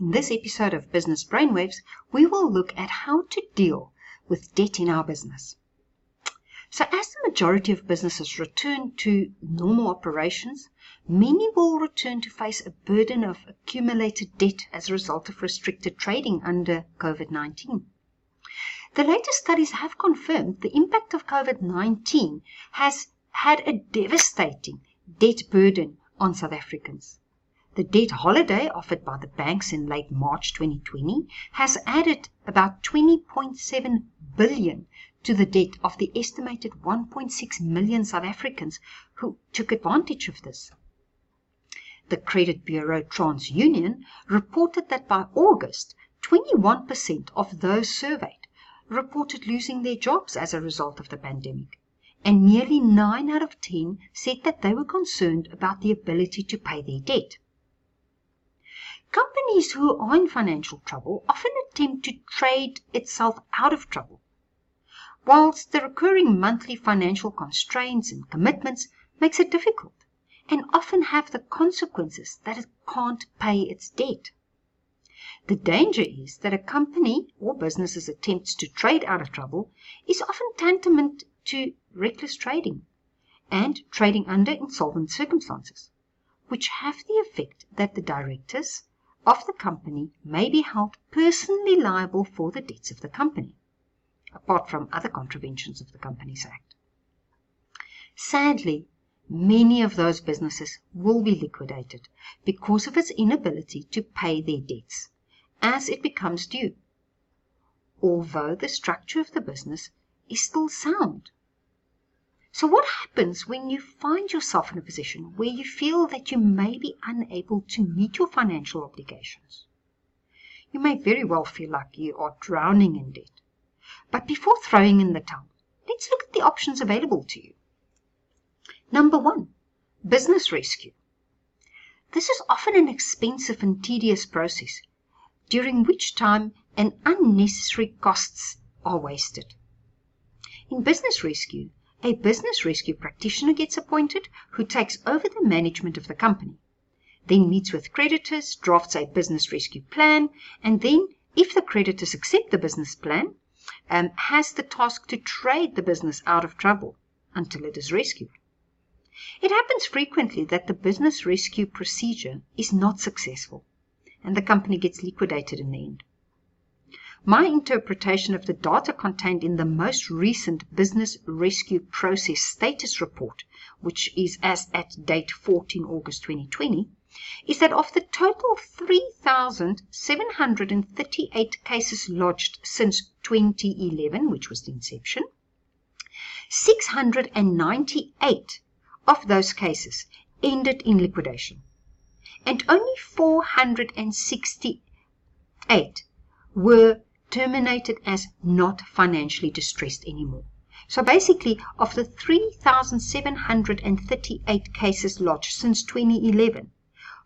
In this episode of Business Brainwaves, we will look at how to deal with debt in our business. So, as the majority of businesses return to normal operations, many will return to face a burden of accumulated debt as a result of restricted trading under COVID 19. The latest studies have confirmed the impact of COVID 19 has had a devastating debt burden on South Africans. The debt holiday offered by the banks in late March 2020 has added about 20.7 billion to the debt of the estimated 1.6 million South Africans who took advantage of this. The credit bureau TransUnion reported that by August, 21% of those surveyed reported losing their jobs as a result of the pandemic, and nearly 9 out of 10 said that they were concerned about the ability to pay their debt. Companies who are in financial trouble often attempt to trade itself out of trouble, whilst the recurring monthly financial constraints and commitments makes it difficult and often have the consequences that it can't pay its debt. The danger is that a company or business's attempts to trade out of trouble is often tantamount to reckless trading and trading under insolvent circumstances, which have the effect that the directors of the company may be held personally liable for the debts of the company, apart from other contraventions of the Companies Act. Sadly, many of those businesses will be liquidated because of its inability to pay their debts as it becomes due, although the structure of the business is still sound. So, what happens when you find yourself in a position where you feel that you may be unable to meet your financial obligations? You may very well feel like you are drowning in debt. But before throwing in the towel, let's look at the options available to you. Number one, business rescue. This is often an expensive and tedious process during which time and unnecessary costs are wasted. In business rescue, a business rescue practitioner gets appointed who takes over the management of the company, then meets with creditors, drafts a business rescue plan, and then, if the creditors accept the business plan, um, has the task to trade the business out of trouble until it is rescued. It happens frequently that the business rescue procedure is not successful and the company gets liquidated in the end. My interpretation of the data contained in the most recent Business Rescue Process Status Report, which is as at date 14 August 2020, is that of the total 3,738 cases lodged since 2011, which was the inception, 698 of those cases ended in liquidation and only 468 were terminated as not financially distressed anymore. So basically, of the 3,738 cases lodged since 2011,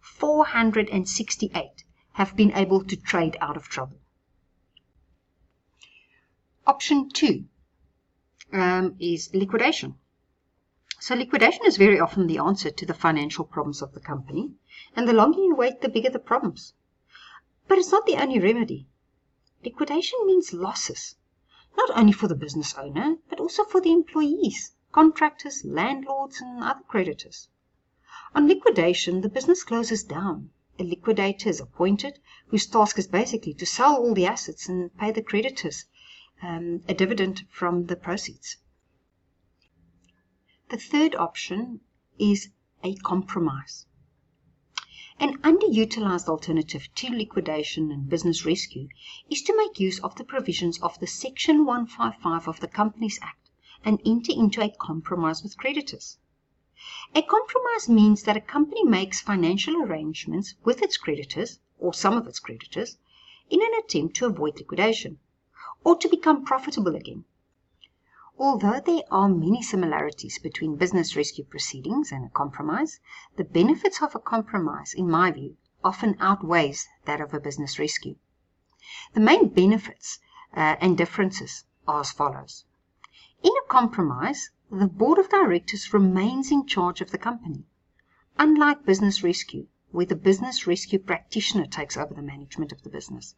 468 have been able to trade out of trouble. Option two um, is liquidation. So liquidation is very often the answer to the financial problems of the company, and the longer you wait, the bigger the problems. But it's not the only remedy. Liquidation means losses, not only for the business owner, but also for the employees, contractors, landlords, and other creditors. On liquidation, the business closes down. A liquidator is appointed, whose task is basically to sell all the assets and pay the creditors um, a dividend from the proceeds. The third option is a compromise. An underutilized alternative to liquidation and business rescue is to make use of the provisions of the Section 155 of the Companies Act and enter into a compromise with creditors. A compromise means that a company makes financial arrangements with its creditors, or some of its creditors, in an attempt to avoid liquidation, or to become profitable again. Although there are many similarities between business rescue proceedings and a compromise, the benefits of a compromise, in my view, often outweighs that of a business rescue. The main benefits uh, and differences are as follows. In a compromise, the board of directors remains in charge of the company. Unlike business rescue, where the business rescue practitioner takes over the management of the business.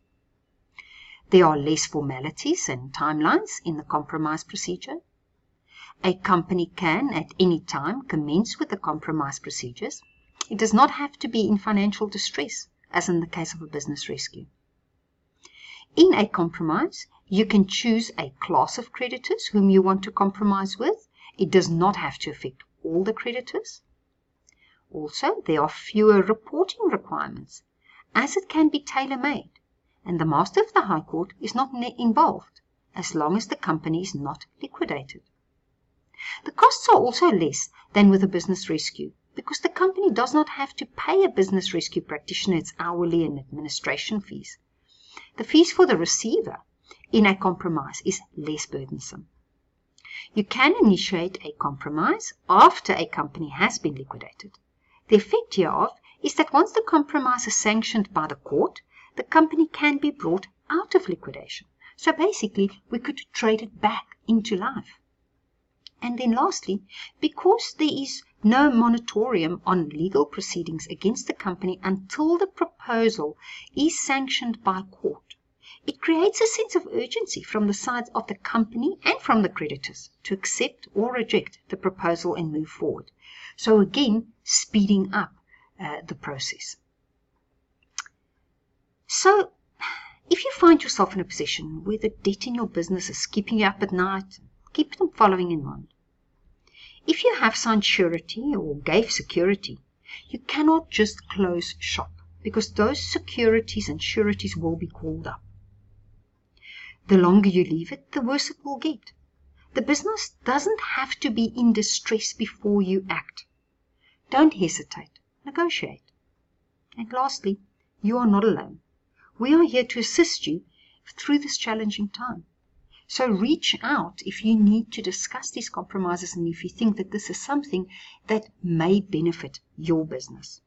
There are less formalities and timelines in the compromise procedure. A company can at any time commence with the compromise procedures. It does not have to be in financial distress, as in the case of a business rescue. In a compromise, you can choose a class of creditors whom you want to compromise with. It does not have to affect all the creditors. Also, there are fewer reporting requirements, as it can be tailor made, and the Master of the High Court is not involved as long as the company is not liquidated. The costs are also less than with a business rescue because the company does not have to pay a business rescue practitioner its hourly and administration fees. The fees for the receiver in a compromise is less burdensome. You can initiate a compromise after a company has been liquidated. The effect hereof is that once the compromise is sanctioned by the court, the company can be brought out of liquidation. So basically, we could trade it back into life. And then lastly, because there is no moratorium on legal proceedings against the company until the proposal is sanctioned by court, it creates a sense of urgency from the sides of the company and from the creditors to accept or reject the proposal and move forward. So again, speeding up uh, the process. So, if you find yourself in a position where the debt in your business is keeping you up at night, keep them following in mind. If you have signed surety or gave security, you cannot just close shop because those securities and sureties will be called up. The longer you leave it, the worse it will get. The business doesn't have to be in distress before you act. Don't hesitate, negotiate. And lastly, you are not alone. We are here to assist you through this challenging time. So reach out if you need to discuss these compromises and if you think that this is something that may benefit your business.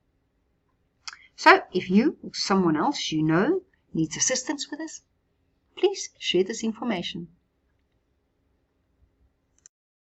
So if you or someone else you know needs assistance with this, please share this information.